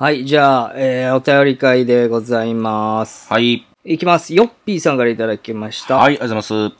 はい、じゃあ、えー、お便り会でございます。はい。いきます。ヨッピーさんからいただきました。はい、ありがとうございます。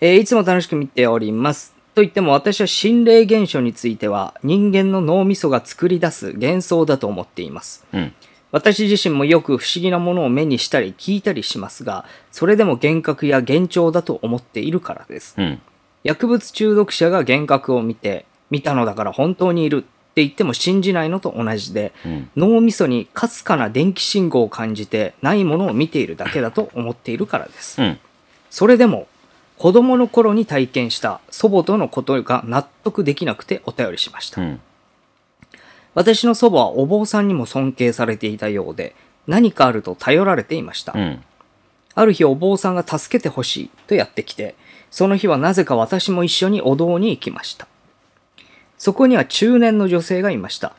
えーいつも楽しく見ております。と言っても私は心霊現象については人間の脳みそが作り出す幻想だと思っています。うん。私自身もよく不思議なものを目にしたり聞いたりしますが、それでも幻覚や幻聴だと思っているからです。うん。薬物中毒者が幻覚を見て、見たのだから本当にいるって言っても信じないのと同じで、うん。脳みそにかすかな電気信号を感じてないものを見ているだけだと思っているからです。うん。それでも、子供の頃に体験した祖母とのことが納得できなくてお便りしました。うん。私の祖母はお坊さんにも尊敬されていたようで、何かあると頼られていました。うん。ある日お坊さんが助けてほしいとやってきて、その日はなぜか私も一緒にお堂に行きました。そこには中年の女性がいました。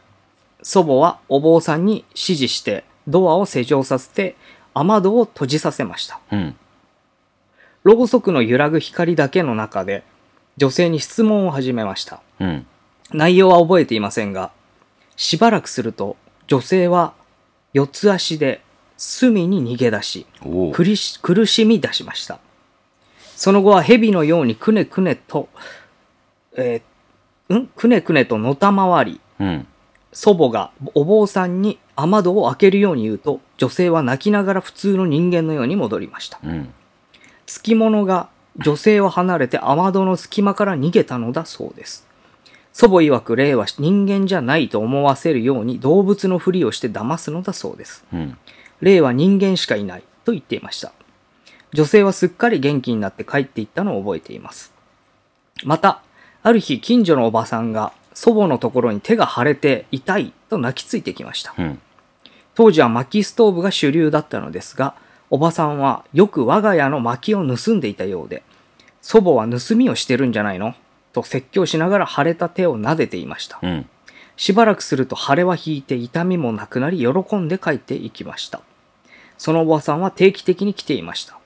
祖母はお坊さんに指示してドアを施錠させて雨戸を閉じさせました。うん。ろうそくの揺らぐ光だけの中で女性に質問を始めました。うん。内容は覚えていませんが、しばらくすると女性は四つ足で隅に逃げ出し。苦し苦しみ出しました。その後は蛇のようにくねくねと、えーん？くねくねとのたまわり、うん。祖母がお坊さんに雨戸を開けるように言うと、女性は泣きながら普通の人間のように戻りました。うん。つきものが女性を離れて雨戸の隙間から逃げたのだそうです。祖母曰く霊は人間じゃないと思わせるように動物のふりをして騙すのだそうです。うん。霊は人間しかいないと言っていました。女性はすっかり元気になって帰っていったのを覚えています。また、ある日近所のおばさんが祖母のところに手が腫れて痛いと泣きついてきました。うん。当時は薪ストーブが主流だったのですが、おばさんはよく我が家の薪を盗んでいたようで、祖母は盗みをしてるんじゃないの？と説教しながら腫れた手を撫でていました。うん。しばらくすると腫れは引いて痛みもなくなり喜んで帰っていきました。そのおばさんは定期的に来ていました。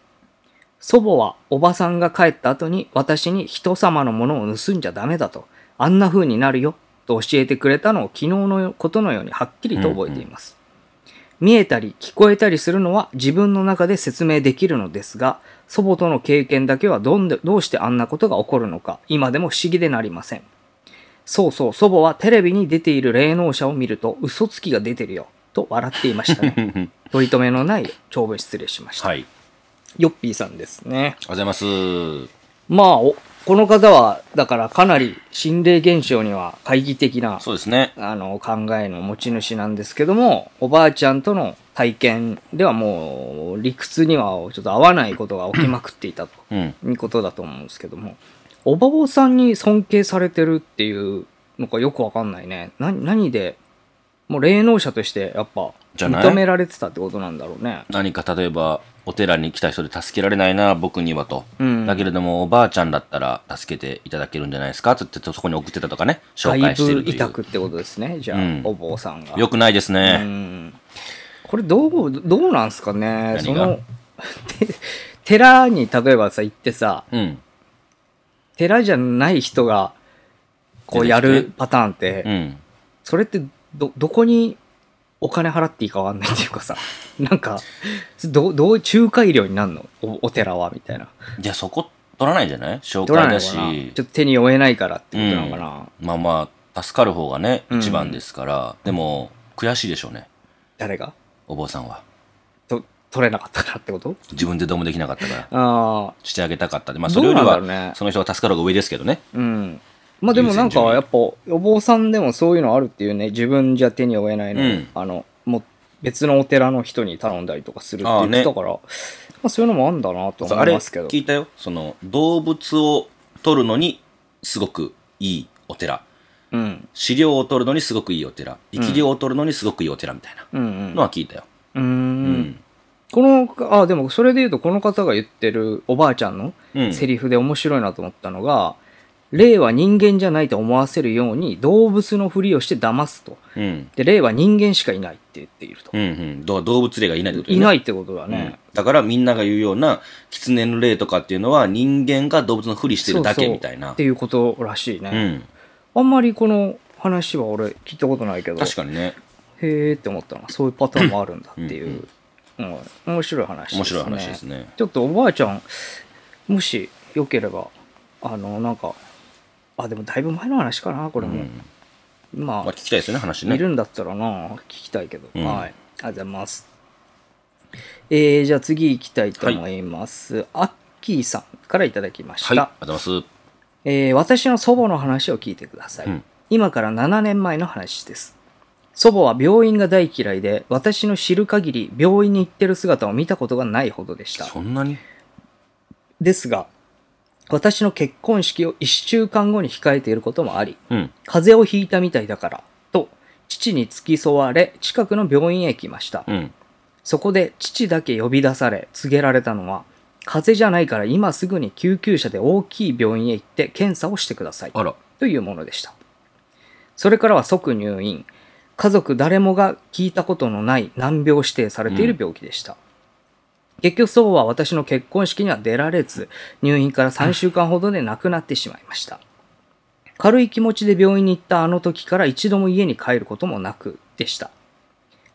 祖母はおばさんが帰った後に私に人様のものを盗んじゃダメだと、あんな風になるよと教えてくれたのを昨日のことのようにはっきりと覚えています。見えたり聞こえたりするのは自分の中で説明できるのですが、祖母との経験だけはどんでどうしてあんなことが起こるのか、今でも不思議でなりません。そうそう、祖母はテレビに出ている霊能者を見ると嘘つきが出てるよ、と笑っていましたね。取り留めのない長文失礼しました。はい。ヨッピーさんですね。ありがとうございます。まあ、おこの方は、だからかなり心霊現象には懐疑的なそうですね。あの考えの持ち主なんですけども、おばあちゃんとの体験ではもう理屈にはちょっと合わないことが起きまくっていたとうん。いうことだと思うんですけども、おばおさんに尊敬されてるっていうのかよくわかんないね。な何で、もう霊能者としてやっぱじゃない？認められてたってことなんだろうね。何か例えば、お寺に来た人で助けられないな、僕にはと。うんだけれども、おばあちゃんだったら助けていただけるんじゃないですか？つってそこに送ってたとかね、紹外介してるという。部委託ってことですね。じゃあ、うんお坊さんが。よくないですうね。んこれどう、どうなんすかね？その、て寺に例えばさ、行ってさ、うん。寺じゃない人が、こうやるパターンって、うん。それってど、どこにお金払っていいかわかんないっていうかさ、なんか、どどう、仲介料になるの？おお寺はみたいな。じゃあそこ取らないんじゃない？紹介だしちょ。っと手に負えないからってことなのかな、まあまあ、助かる方がね、うん一番ですから。でも、悔しいでしょうね。誰が？お坊さんは。と取れなかったからってこと？自分でどうもできなかったから。ああ、してあげたかったで。まあ、それよりはね、その人が助かる方が上ですけどね。うん。まあでもなんかやっぱお坊さんでもそういうのあるっていうね自分じゃ手に負えないのを、うんあのもう別のお寺の人に頼んだりとかするって言ってたからまあそういうのもあるんだなと思いますけど聞いたよ。その、動物を取るのにすごくいいお寺。うん飼料を取るのにすごくいいお寺。生き量を取るのにすごくいいお寺みたいなうんうんのは聞いたよ。うーんうん。このあでもそれで言うとこの方が言ってるおばあちゃんのうん。セリフで面白いなと思ったのが、霊は人間じゃないと思わせるように動物のふりをして騙すと。うん。で霊は人間しかいないって言っていると、うんうん。ど動物霊がいないってことよね。いないってことだうん。ね、だからみんなが言うような狐の霊とかっていうのは人間が動物のふりしてるだけみたいな。っていうことらしいね、うん。あんまりこの話は俺聞いたことないけど確かにね。へえって思ったの。そういうパターンもあるんだっていう、うん。面白い話ですね。面白い話ですね。ちょっとおばあちゃんもしよければあのなんかあでもだいぶ前の話かなこれも、うん。まあまあ、聞きたいですよね、話ね。いるんだったらな聞きたいけど、うん。はい。ありがとうございます。えー、じゃあ次行きたいと思います、アッキーさんからいただきました、はい、ありがとうございます。えー私の祖母の話を聞いてください、うん。今から7年前の話です。祖母は病院が大嫌いで私の知る限り病院に行ってる姿を見たことがないほどでした。そんなに？ですが私の結婚式を1週間後に控えていることもありうん。風邪をひいたみたいだからと父に付き添われ近くの病院へ行きました、うん。そこで父だけ呼び出され告げられたのは風邪じゃないから今すぐに救急車で大きい病院へ行って検査をしてくださいあら。というものでしたそれからは即入院家族誰もが聞いたことのない難病指定されている病気でした、結局祖母は私の結婚式には出られず入院から3週間ほどで亡くなってしまいました軽い気持ちで病院に行ったあの時から一度も家に帰ることもなくでした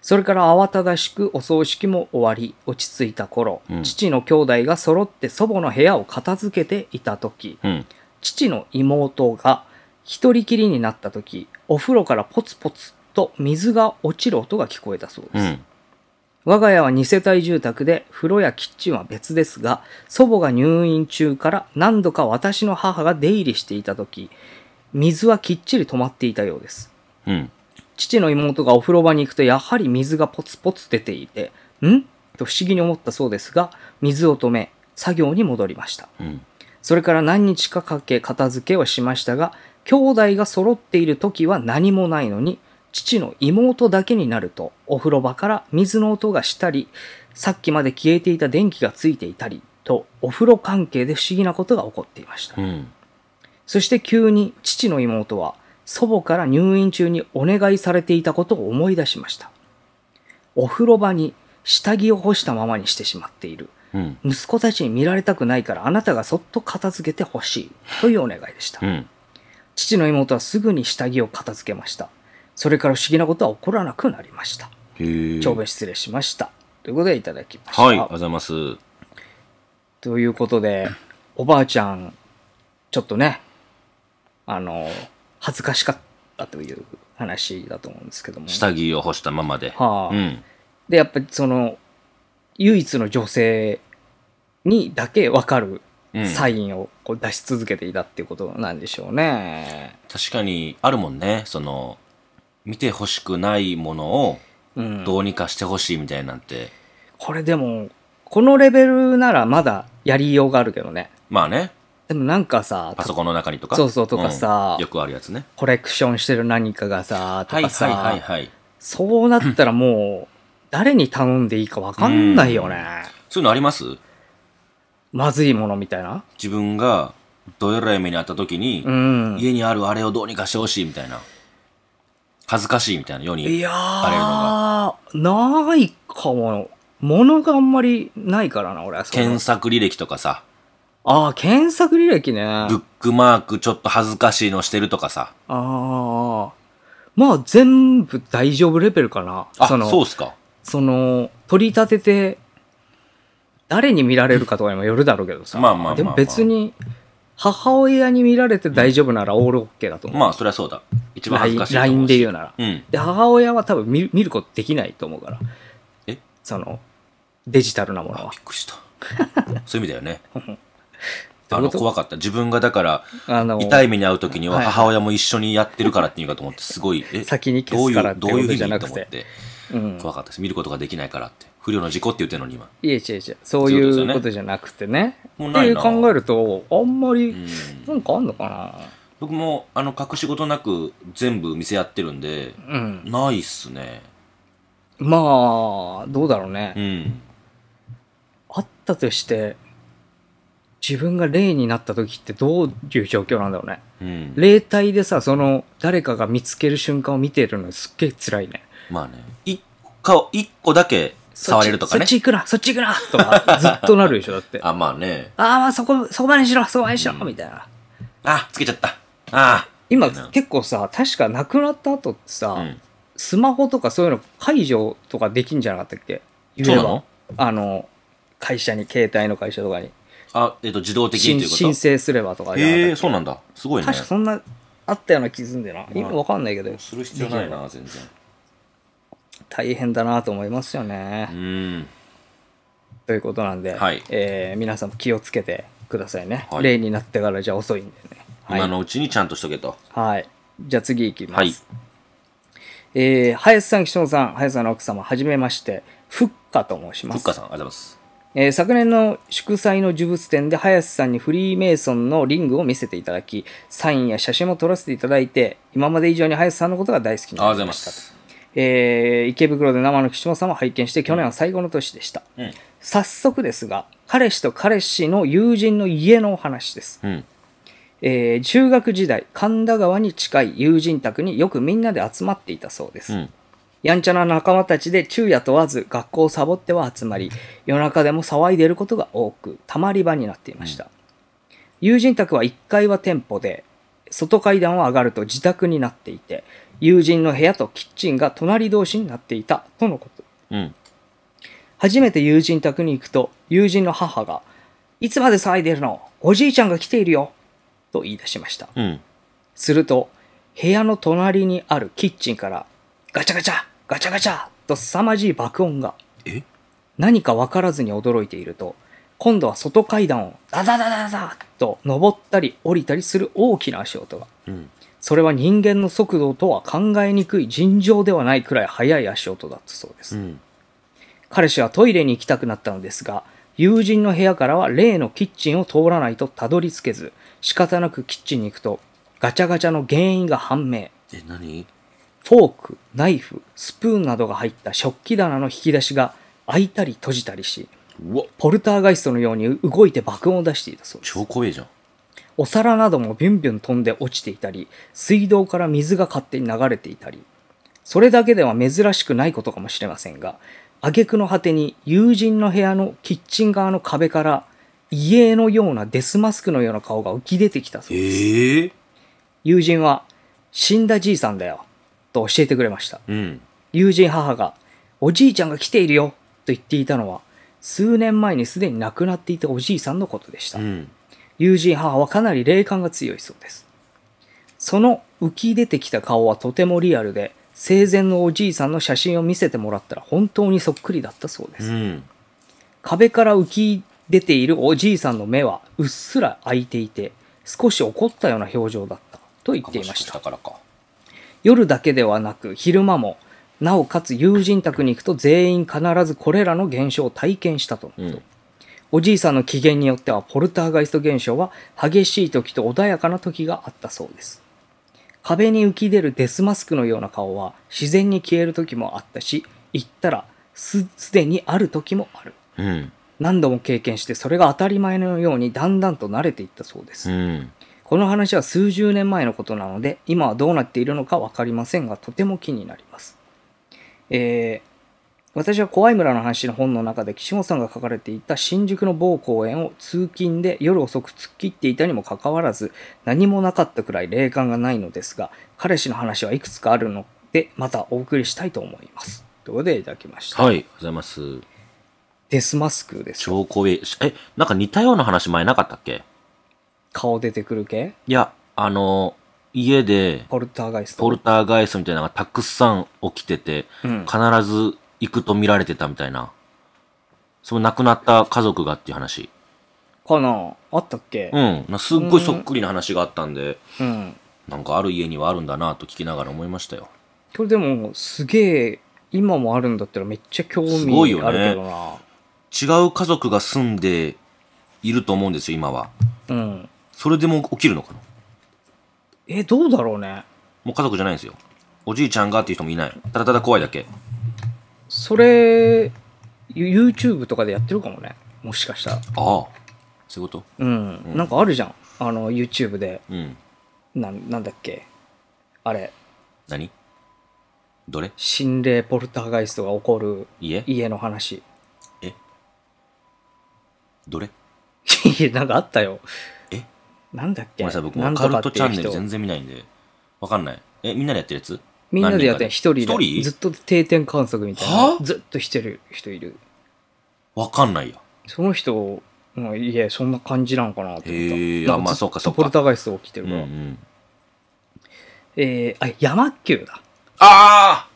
それから慌ただしくお葬式も終わり落ち着いた頃、うん父の兄弟が揃って祖母の部屋を片付けていた時うん。父の妹が一人きりになった時お風呂からポツポツと水が落ちる音が聞こえたそうです、うん。我が家は2世帯住宅で風呂やキッチンは別ですが祖母が入院中から何度か私の母が出入りしていた時水はきっちり止まっていたようですうん。父の妹がお風呂場に行くとやはり水がポツポツ出ていてん？と不思議に思ったそうですが水を止め作業に戻りましたうん。それから何日かかけ片付けをしましたが、兄弟が揃っている時は何もないのに、父の妹だけになると、お風呂場から水の音がしたり、さっきまで消えていた電気がついていたり、と、お風呂関係で不思議なことが起こっていました。うん。そして急に父の妹は、祖母から入院中にお願いされていたことを思い出しました。お風呂場に下着を干したままにしてしまっている。うん。息子たちに見られたくないからあなたがそっと片付けてほしいというお願いでした、うん。父の妹はすぐに下着を片付けましたそれから不思議なことは起こらなくなりました。長文失礼しましたということでいただきました、はい、あざいます。ということでおばあちゃんちょっとねあの恥ずかしかったという話だと思うんですけども下着を干したままで。はあうん。でやっぱりその唯一の女性にだけ分かるうんサインをこう出し続けていたっていうことなんでしょうね。確かにあるもんね。その、見てほしくないものをうん、どうにかしてほしいみたいなんて。これでもこのレベルならまだやりようがあるけどね。まあね、でもなんかさパソコンの中にとか？そうそうとかさうんよくあるやつね。コレクションしてる何かがさとかさ、はいはいはいはい。そうなったらもう誰に頼んでいいか分かんないよね。そういうのあります？まずいものみたいな？自分がどえらい目にあった時に、うん。家にあるあれをどうにかしてほしいみたいな。恥ずかしいみたいなように。いやあー、ないかも。ものがあんまりないからな、俺検索履歴とかさ、ああ、検索履歴ね。あブックマークちょっと恥ずかしいのしてるとかさ。あ。まあ、全部大丈夫レベルかな。あ、その、そうっすか。その、取り立てて、誰に見られるかとかにもよるだろうけどさ。まあまあまあまあでも別に、母親に見られて大丈夫ならオールオッケーだと思う。まあ、そりゃそうだ。一番恥ずかしいと思うし。LINE で言うなら。うん。で、母親は多分見る見ることできないと思うから。え？その、デジタルなものあ、はびっ。くりした。そういう意味だよね。どうあの、怖かった。自分がだから、あの、痛い目に遭う時にははいはい母親も一緒にやってるからっていうかと思って、すごい、え、先に消どういう、すからってこどういうふうにとじゃなくて。と思って、うん。怖かったです。見ることができないからって。不良の事故って言ってるのに今。いえ、違う違う。そういうことじゃなくてね。ってもうないな考えると、あんまり、うん。なんかあんのか僕も、あの、隠し事なく全部店やってるんで、なうん。ないっすね。まあ、どうだろうね。うん。あったとして、自分が霊になった時ってどういう状況なんだろうね。うん。霊体でさ、その、誰かが見つける瞬間を見てるのすっげえ辛いね。まあね。一個、一個だけ触れるとかねそっち。行くなそっち行くなとか、ずっとなるでしょ、だって。あ あ、まあね。ああそこ、そこまでにしろそこまでにしろ、みたいな。あ、つけちゃった。あ今、うん結構さ、確か亡くなった後ってさ、あ。うん。スマホとかそういうの解除とかできんじゃなかったっけ？言えばそうなの？あの、会社に、携帯の会社とかに。あ、えっ、と、自動的に申ということ？申請すればとかじゃなかったっけ？へえ、そうなんだ。すごいね。確かそんな、あったような気すんでな。今わかんないけど。する必要ないな、全然。大変だなと思いますようね。ん。ということなんで、はいえー皆さんも気をつけてくださいね。はい例になってからじゃ遅いんでね。はい。今のうちにちゃんとしとけと。はい。じゃあ次いきます。はいえー、林さん、岸本さん、林さんの奥様、はじめまして、ふっかと申します。ふっかさん、ありがとうございます。えー昨年の祝祭の呪物展で林さんにフリーメイソンのリングを見せていただき、サインや写真も撮らせていただいて、今まで以上に林さんのことが大好きになりました。す。えー池袋で生の岸本さんを拝見して、去年は最後の年でした。うん。早速ですが、彼氏と彼氏の友人の家のお話です。うん。えー中学時代、神田川に近い友人宅によくみんなで集まっていたそうです。うん。やんちゃな仲間たちで昼夜問わず学校をサボっては集まり、夜中でも騒いでいることが多く、たまり場になっていました。友人宅は1階は店舗で、外階段を上がると自宅になっていて、友人の部屋とキッチンが隣同士になっていたとのこと。うん。初めて友人宅に行くと、友人の母が、いつまで騒いでるの？おじいちゃんが来ているよと言い出しました。うん。すると、部屋の隣にあるキッチンから、ガチャガチャガチャガチャと凄まじい爆音が。え？何か分からずに驚いていると、今度は外階段をダダダダダと登ったり降りたりする大きな足音が。うん。それは人間の速度とは考えにくい尋常ではないくらい速い足音だったそうです。うん。彼氏はトイレに行きたくなったのですが、友人の部屋からは例のキッチンを通らないとたどり着けず、仕方なくキッチンに行くと、ガチャガチャの原因が判明。え、何？フォーク、ナイフ、スプーンなどが入った食器棚の引き出しが開いたり閉じたりし、ポルターガイストのように動いて爆音を出していたそうです。超怖えじゃん。お皿などもビュンビュン飛んで落ちていたり、水道から水が勝手に流れていたり、それだけでは珍しくないことかもしれませんが、挙句の果てに友人の部屋のキッチン側の壁から、家のようなデスマスクのような顔が浮き出てきたそうです。ええ友人は、死んだじいさんだよ、と教えてくれました。うん。友人母が、おじいちゃんが来ているよ、と言っていたのは、数年前にすでに亡くなっていたおじいさんのことでしたう。ん。友人母はかなり霊感が強いそうです。その浮き出てきた顔はとてもリアルで、生前のおじいさんの写真を見せてもらったら本当にそっくりだったそうです。うん。壁から浮き出ているおじいさんの目はうっすら開いていて、少し怒ったような表情だったと言っていましただ。からか。夜だけではなく昼間も、なおかつ友人宅に行くと全員必ずこれらの現象を体験したと。うんおじいさんの機嫌によってはポルターガイスト現象は激しい時と穏やかな時があったそうです。壁に浮き出るデスマスクのような顔は自然に消える時もあったし、行ったらすすでにある時もある。うん。何度も経験してそれが当たり前のようにだんだんと慣れていったそうです。うん。この話は数十年前のことなので、今はどうなっているのか分かりませんが、とても気になります。えー私は怖い村の話の本の中で岸本さんが書かれていた新宿の某公園を通勤で夜遅く突っ切っていたにもかかわらず何もなかったくらい霊感がないのですが彼氏の話はいくつかあるのでまたお送りしたいと思います。ということでいただきました？はい。ありがとうございます。デスマスクですか超怖え。え、なんか似たような話前なかったっけ？顔出てくる系？いや、あの、家で、ポルターガイスト。ポルターガイストみたいなのがたくさん起きてて、うん必ず行くと見られてたみたいな。その亡くなった家族がっていう話。かなあったっけ？うん。なすっごいそっくりな話があったんで、うん。なんかある家にはあるんだなと聞きながら思いましたよ。これでもすげえ今もあるんだったらめっちゃ興すごいよね味あるけどな、違う家族が住んでいると思うんですよ、今は。うんそれでも起きるのかな？えどうだろうねもう家族じゃないんですよ。おじいちゃんがっていう人もいない。ただただ怖いだけ。それ YouTube とかでやってるかもね。もしかしたら。ああ。そういうこと？うん、うん。なんかあるじゃん。あの YouTube で。うん。なんなんだっけ？あれ。何？どれ？心霊ポルターガイストが起こる家？家の話。どれ？いやなんかあったよ。え？なんだっけ？ごめんなさい、僕もカルトチャンネル全然見ないんで。わかんない。え、みんなでやってるやつ？みんなでやってる一人で。一人？ずっと定点観測みたいは？な。ずっとしてる人いる。わかんないや。その人の家、そんな感じなのかなと思った。まあそうかそうかポルターガイスト起きてうるから。んうん。えー、あ、山球だ。ああ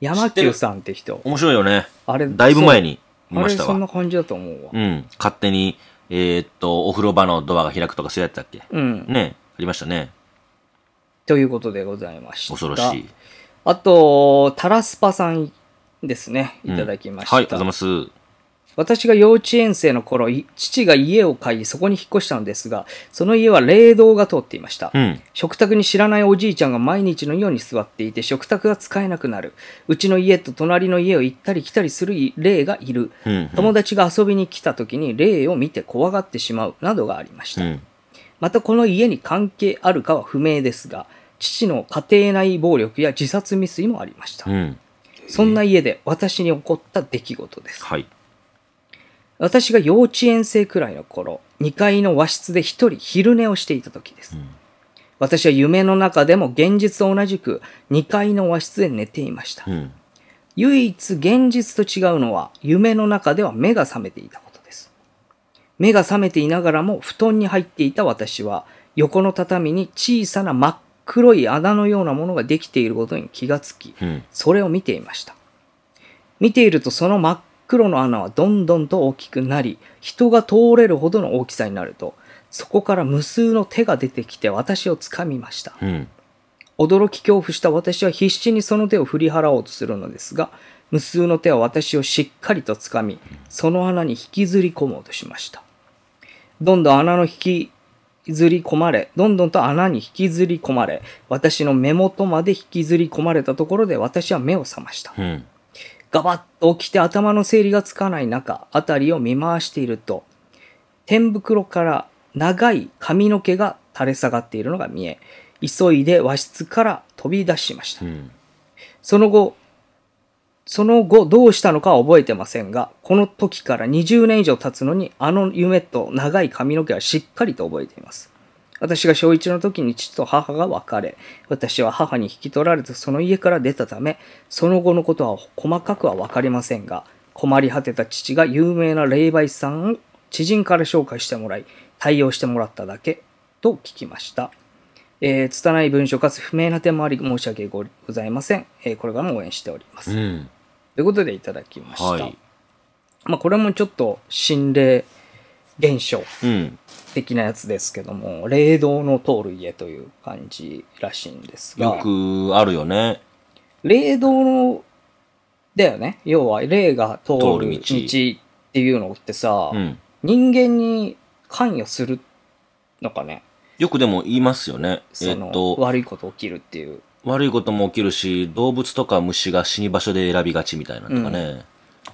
山球さんって人。面白いよね。あれ、だいぶ前に見ましたわ。そんな感じだと思うわ。うん。勝手に、えーっと、お風呂場のドアが開くとかそうやってたっけ？うん。ねありましたね。ということでございました。恐ろしい。あと、タラスパさんですね。いただきました。はい、ありがとうございます。私が幼稚園生の頃、い父が家を買い、そこに引っ越したのですが、その家は霊道が通っていました。うん。食卓に知らないおじいちゃんが毎日のように座っていて、食卓が使えなくなる。うちの家と隣の家を行ったり来たりする霊がいる。うんうん友達が遊びに来た時に霊を見て怖がってしまうなどがありました。うん。またこの家に関係あるかは不明ですが、父の家庭内暴力や自殺未遂もありました。うん。そんな家で私に起こった出来事です。はい。私が幼稚園生くらいの頃、2階の和室で一人昼寝をしていた時です。ん私は夢の中でも現実と同じく2階の和室で寝ていました。うん。唯一現実と違うのは夢の中では目が覚めていたことです。目が覚めていながらも布団に入っていた私は横の畳に小さな真っ黒い穴のようなものができていることに気がつき、うん。それを見ていました。見ているとその真っ黒の穴はどんどんと大きくなり、人が通れるほどの大きさになると、そこから無数の手が出てきて私を掴みました。うん。驚き恐怖した私は必死にその手を振り払おうとするのですが、無数の手は私をしっかりと掴み、その穴に引きずり込もうとしました。どんどん穴の引きずり込まれ、どんどんと穴に引きずり込まれ、私の目元まで引きずり込まれたところで私は目を覚ました。うん。ガバッと起きて頭の整理がつかない中、辺りを見回していると、天袋から長い髪の毛が垂れ下がっているのが見え、急いで和室から飛び出しましたう。ん。その後、その後どうしたのかは覚えてませんが、この時から20年以上経つのに、あの夢と長い髪の毛はしっかりと覚えています。私が小1の時に父と母が別れ、私は母に引き取られてその家から出たため、その後のことは細かくは分かりませんが、困り果てた父が有名な霊媒師さんを知人から紹介してもらい、対応してもらっただけと聞きました。えー、拙い文章かつ不明な点もあり申し訳ございません。えーこれからも応援しております。うん。ということでいただきました。はい。まあこれもちょっと心霊現象うん。的なやつですけども、霊道の通る家という感じらしいんですが、よくあるよね。霊道の、だよね。要は霊が通る道っていうのってさ、うん。人間に関与するのかね。よくでも言いますよね。その、えっと、悪いこと起きるっていう。悪いことも起きるし、動物とか虫が死に場所で選びがちみたいなのとかね。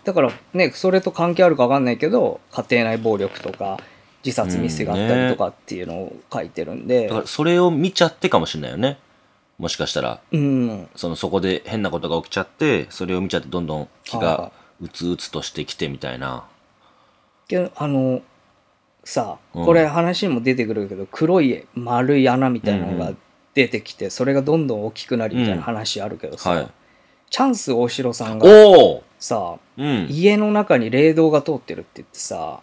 だからね、それと関係あるか分かんないけど、家庭内暴力とか、自殺未遂があったりとかっていうのを書いてるんで。だか、らそれを見ちゃってかもしれないよね。もしかしたら、うん、そのそこで変なことが起きちゃって、それを見ちゃってどんどん気はがうつうつとしてきてみたいな。けどあの、さうん。これ話にも出てくるけど、黒い丸い穴みたいなのが出てきて、それがどんどん大きくなりみたいな話あるけどさ、はい。チャンス大城さんがさ、うん。家の中に霊道が通ってるって言ってさ、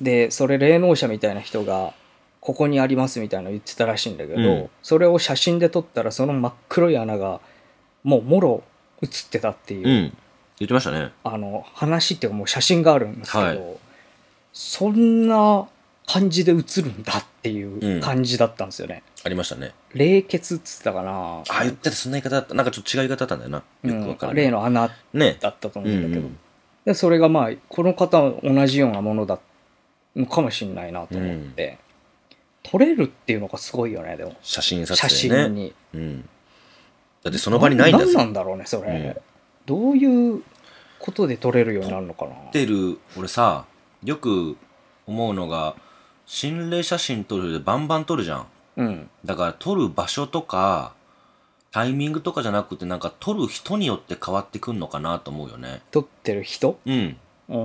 で、それ霊能者みたいな人が、ここにありますみたいなの言ってたらしいんだけど、うんそれを写真で撮ったら、その真っ黒い穴が、もうもろ映ってたっていう、うん。言ってましたね。あの、話っていうかもう写真があるんですけど、はいそんな感じで映るんだっていううん感じだったんですよね。ありましたね。霊血っつったかなあ、言ってた、そんな言い方だった。なんかちょっと違い方だったんだよな。よくわかうん、る。霊の穴ね。だったと思ううんんだけど、うん。でそれがまあこの方は同じようなものだのかもしれないなと思って、撮れるっていうのがすごいよねでも写真撮写影ね。真にうん。だってその場にないんだぞ。何なんだろうねそれ、うんどういうことで撮れるようになるのかなってる、俺さ、よく思うのが、心霊写真撮るでバンバン撮るじゃん。うんだから撮る場所とか、タイミングとかじゃなくて、なんか撮る人によって変わってくんのかなと思うよね。撮ってる人？うん。う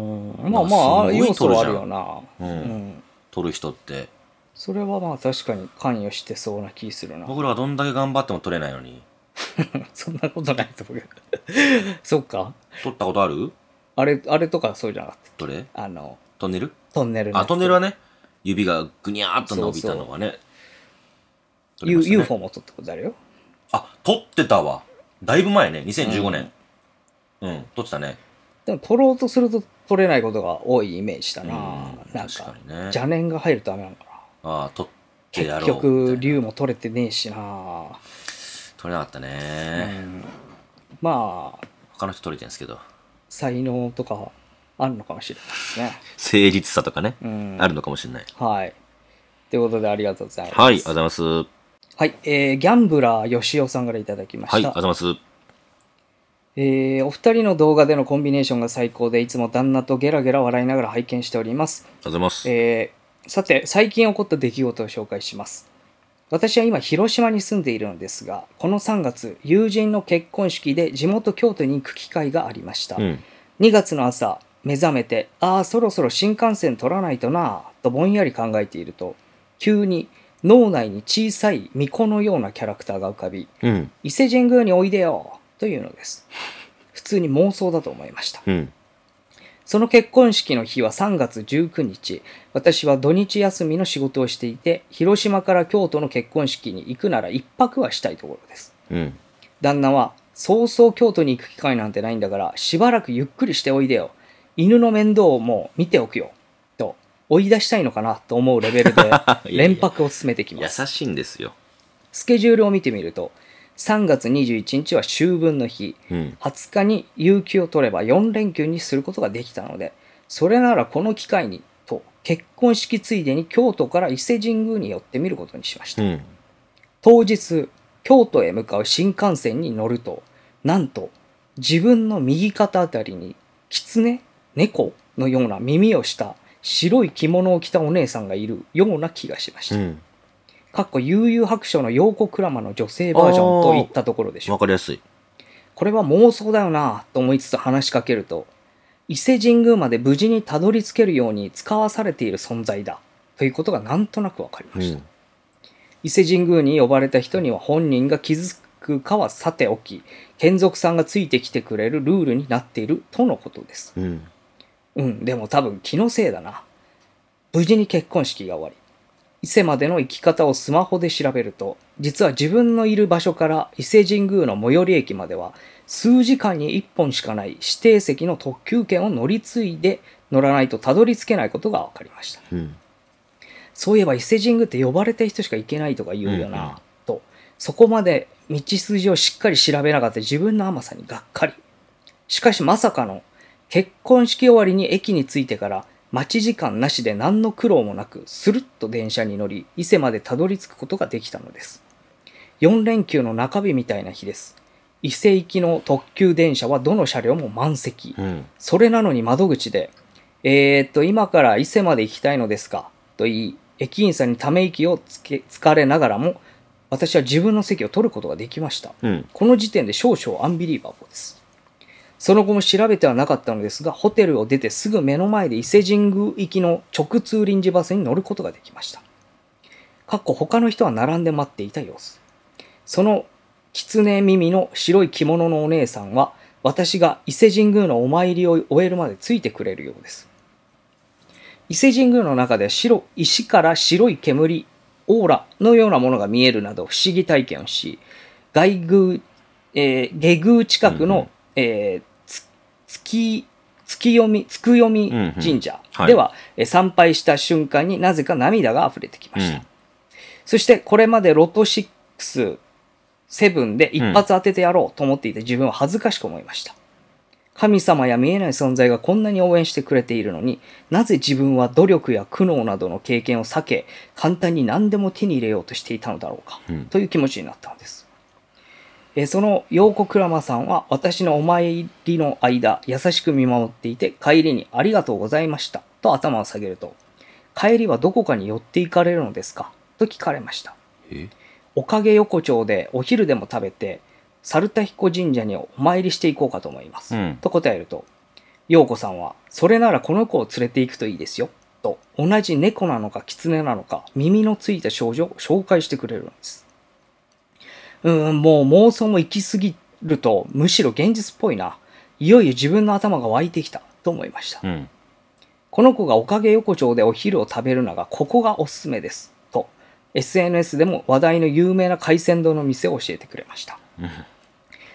んまあまあ要素はあ撮るよなうんうん撮る人って。それはまあ確かに関与してそうな気するな僕らはどんだけ頑張っても撮れないのに。そんなことないと思うけど。そっか。撮ったことある？あれ、あれとかそうじゃなかっどれ？た。あの、トンネル？トンネルあ、つトンネルはね、指がぐにゃーっと伸びたのがね。ね UFO も撮ったことあるよ。あ、撮ってたわ。だいぶ前ね、2015年。うん、撮ってたね。でも撮ろうとすると撮れないことが多いイメージだな。うんなん確かね。邪念が入るとダメなのかな。ああ、撮ってや結ろう。局、竜も取れてねえしな。撮れなかったうね。ん、まあ、他の人撮れてるんですけど。才能とかあるのかもしれないですね。誠実さとかね、うん、あるのかもしれない。はい。ということでありがとうございます。はい、ありがとうございます。ははい、えー、ギャンブラー吉尾さんからいただきまい、あした。りがとうございます。えーお二人の動画でのコンビネーションが最高で、いつも旦那とゲラゲラ笑いながら拝見しております。あざいます。えーさて、最近起こった出来事を紹介します。私は今、広島に住んでいるのですが、この3月、友人の結婚式で地元京都に行く機会がありました。うん。2月の朝、目覚めて、ああ、そろそろ新幹線取らないとなぁとぼんやり考えていると、急に脳内に小さい巫女のようなキャラクターが浮かび、うん。伊勢神宮においでよというのです。普通に妄想だと思いました。うん。その結婚式の日は3月19日、私は土日休みの仕事をしていて、広島から京都の結婚式に行くなら一泊はしたいところです。うん。旦那は、そうそう京都に行く機会なんてないんだから、しばらくゆっくりしておいでよ。犬の面倒も見ておくよ。と、追い出したいのかなと思うレベルで や、連泊を進めてき優ます。しいんですよ。スケジュールを見てみると、3月21日は秋分の日、うん。20日に有給を取れば4連休にすることができたので、それならこの機会に、と、結婚式ついでに京都から伊勢神宮に寄ってみることにしました。うん。当日、京都へ向かう新幹線に乗ると、なんと、自分の右肩あたりに、狐猫のような耳をした白い着物を着たお姉さんがいるような気がしました。うん。かっこ悠々白書の陽子クラマの女性バージョンといったところでしょうわ。かりやすい。これは妄想だよなと思いつつ話しかけると、伊勢神宮まで無事にたどり着けるように使わされている存在だということがなんとなくわかりました。うん。伊勢神宮に呼ばれた人には本人が気づくかはさておき、眷属さんがついてきてくれるルールになっているとのことです。うん。うん、でも多分気のせいだな。無事に結婚式が終わり、伊勢までの行き方をスマホで調べると、実は自分のいる場所から伊勢神宮の最寄り駅までは、数時間に1本しかない指定席の特急券を乗り継いで乗らないとたどり着けないことが分かりました。うん。そういえば伊勢神宮って呼ばれた人しか行けないとか言うよな、うんうんと、そこまで道筋をしっかり調べなかった自分の甘さにがっかり。しかしまさかの結婚式終わりに駅に着いてから待ち時間なしで何の苦労もなくスルッと電車に乗り伊勢までたどり着くことができたのです。4連休の中日みたいな日です。伊勢行きの特急電車はどの車両も満席。うん。それなのに窓口で、えー、っと、今から伊勢まで行きたいのですか？と言い、駅員さんにため息をつけ、つかれながらも、私は自分の席を取ることができました。うん。この時点で少々アンビリーバボーです。その後も調べてはなかったのですが、ホテルを出てすぐ目の前で伊勢神宮行きの直通臨時バスに乗ることができました。かっこ他の人は並んで待っていた様子。その狐耳の白い着物のお姉さんは、私が伊勢神宮のお参りを終えるまでついてくれるようです。伊勢神宮の中で白石から白い煙、オーラのようなものが見えるなど不思議体験をし、外宮、えー下宮近くの、うんうんえーつ月、月読み、つく読みうんうん神社はい参拝した瞬間になぜか涙が溢れてきました。うんそしてこれまでロト6、7で一発当ててやろうと思っていた自分は恥ずかしく思いました。神様や見えない存在がこんなに応援してくれているのになぜ自分は努力や苦悩などの経験を避け簡単に何でも手に入れようとしていたのだろうか、うんという気持ちになったのです。えーその陽子クラマさんは私のお参りの間優しく見守っていて帰りにありがとうございましたと頭を下げると帰りはどこかに寄って行かれるのですか？と聞かれました。えおかげ横丁でお昼でも食べて、猿田彦神社にお参りしていこうかと思います。うんと答えると、陽子さんは、それならこの子を連れて行くといいですよ。と、同じ猫なのか狐なのか、耳のついた少女を紹介してくれるのです。うん、もう妄想も行き過ぎると、むしろ現実っぽいな。いよいよ自分の頭が湧いてきた、と思いました。うん。この子がおかげ横丁でお昼を食べるのが、ここがおすすめです。と、SNS でも話題の有名な海鮮丼の店を教えてくれました。うん。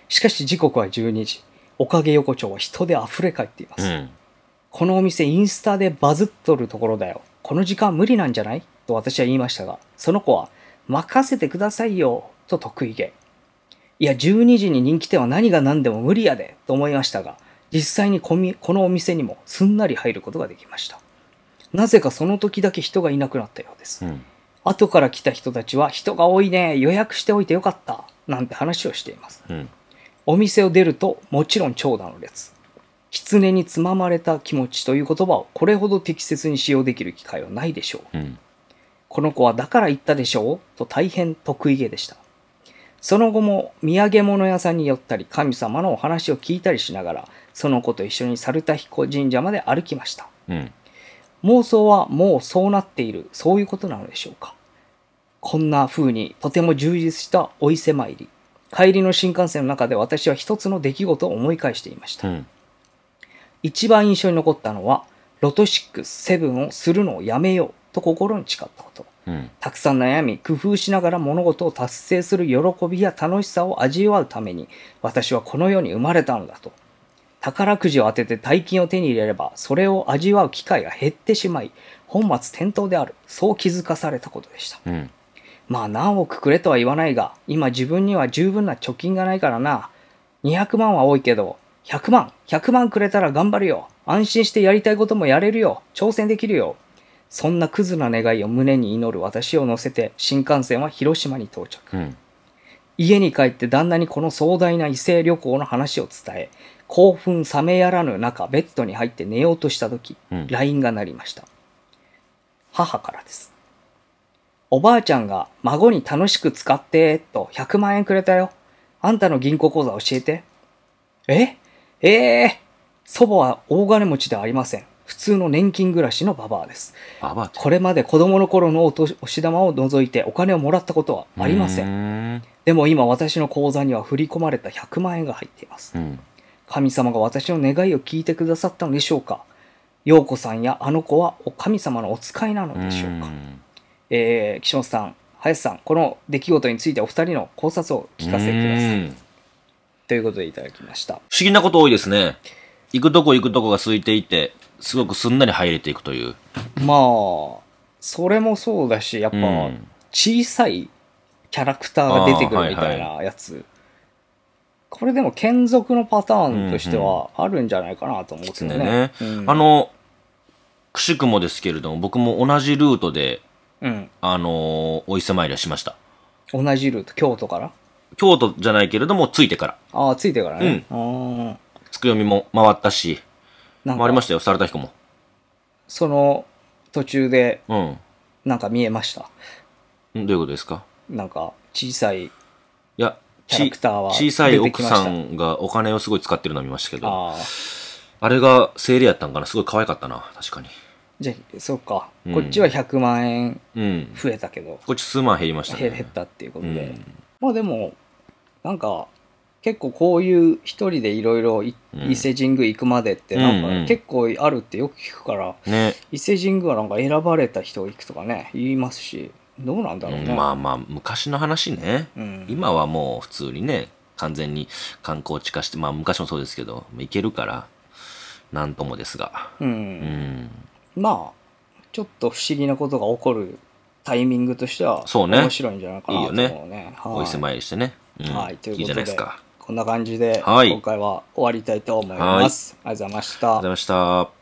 しかし時刻は12時。おかげ横丁は人で溢れ返っています。うん。このお店インスタでバズっとるところだよ。この時間無理なんじゃない？と私は言いましたが、その子は、任せてくださいよ、と得意げ。いや、12時に人気店は何が何でも無理やで、と思いましたが、実際にこみこのお店にもすんなり入ることができました。なぜかその時だけ人がいなくなったようです。うん。後から来た人たちは、人が多いね、予約しておいてよかった、なんて話をしています。うん。お店を出るともちろん長蛇の列。狐につままれた気持ちという言葉をこれほど適切に使用できる機会はないでしょう。うん。この子はだから言ったでしょうと大変得意げでした。その後も土産物屋さんに寄ったり神様のお話を聞いたりしながらその子と一緒に猿田彦神社まで歩きました。うん。妄想はもうそうなっているそういうことなのでしょうかこんな風にとても充実したお伊勢参り帰りの新幹線の中で私は一つの出来事を思い返していました、うん。一番印象に残ったのはロト67をするのをやめようと心に誓ったことうん。たくさん悩み工夫しながら物事を達成する喜びや楽しさを味わうために私はこの世に生まれたのだと。宝くじを当てて大金を手に入れればそれを味わう機会が減ってしまい本末転倒である。そう気づかされたことでした。うん。まあ何億くれとは言わないが今自分には十分な貯金がないからな。200万は多いけど100万100万くれたら頑張るよ。安心してやりたいこともやれるよ。挑戦できるよそんなクズな願いを胸に祈る私を乗せて新幹線は広島に到着。うん。家に帰って旦那にこの壮大な異性旅行の話を伝え興奮冷めやらぬ中ベッドに入って寝ようとした時、うん。LINE が鳴りました。母からです。おばあちゃんが孫に楽しく使ってと100万円くれたよ。あんたの銀行口座教えて。え？ええ祖母は大金持ちではありません普通の年金暮らしのババアですババア。これまで子供の頃のお年玉を除いてお金をもらったことはありませんん。でも今私の口座には振り込まれた100万円が入っています。うん。神様が私の願いを聞いてくださったのでしょうか？陽子さんやあの子はお神様のお使いなのでしょうか、んえー、岸本さん、林さん、この出来事についてお二人の考察を聞かせてください。うんということでいただきました。不思議なこと多いですね。行くとこ行くとこが空いていて、すごくすんなり入れていくという。まあ、それもそうだし、やっぱうん小さいキャラクターが出てくるみたいなやつ。これでも継続のパターンとしてはあるんじゃないかなと思うんですよね。うんあの、くしくもですけれども、僕も同じルートで、うん。あのーお伊勢参りはしました。同じルート、京都から？京都じゃないけれども、着いてから。ああ、ついてからね。うん。つくよみも回ったし、なんか、回りましたよ、猿田彦も。その途中でうん。なんか見えました。ん？どういうことですか？なんか、小さい、いや、キャラクターはち小さい奥出てきましたさんがお金をすごい使ってるのを見ましたけど、あああ、れが精霊やったんかな？すごい可愛かったな、確かに。じゃあ、そうか、うんこっちは100万円うん。増えたけど、こっち数万減りましたね。減減ったっていうことで。うんまあでも、なんか、結構こういう一人でいろいろ伊勢神宮行くまでってなんか結構あるってよく聞くから、ね。伊勢神宮はなんか選ばれた人が行くとかね、言いますし、どうなんだろうね。うんまあまあ、昔の話ね。うん今はもう普通にね、完全に観光地化して、まあ昔もそうですけど、行けるから、なんともですが。う。うんん。まあ、ちょっと不思議なことが起こるタイミングとしては、そうね面白いんじゃないかなと思うね。はいお伊勢参りしてね。うんはい、といういいじゃことでないですか。こんな感じで、はい今回は終わりたいと思います。ありがとうございましたありがとうございました。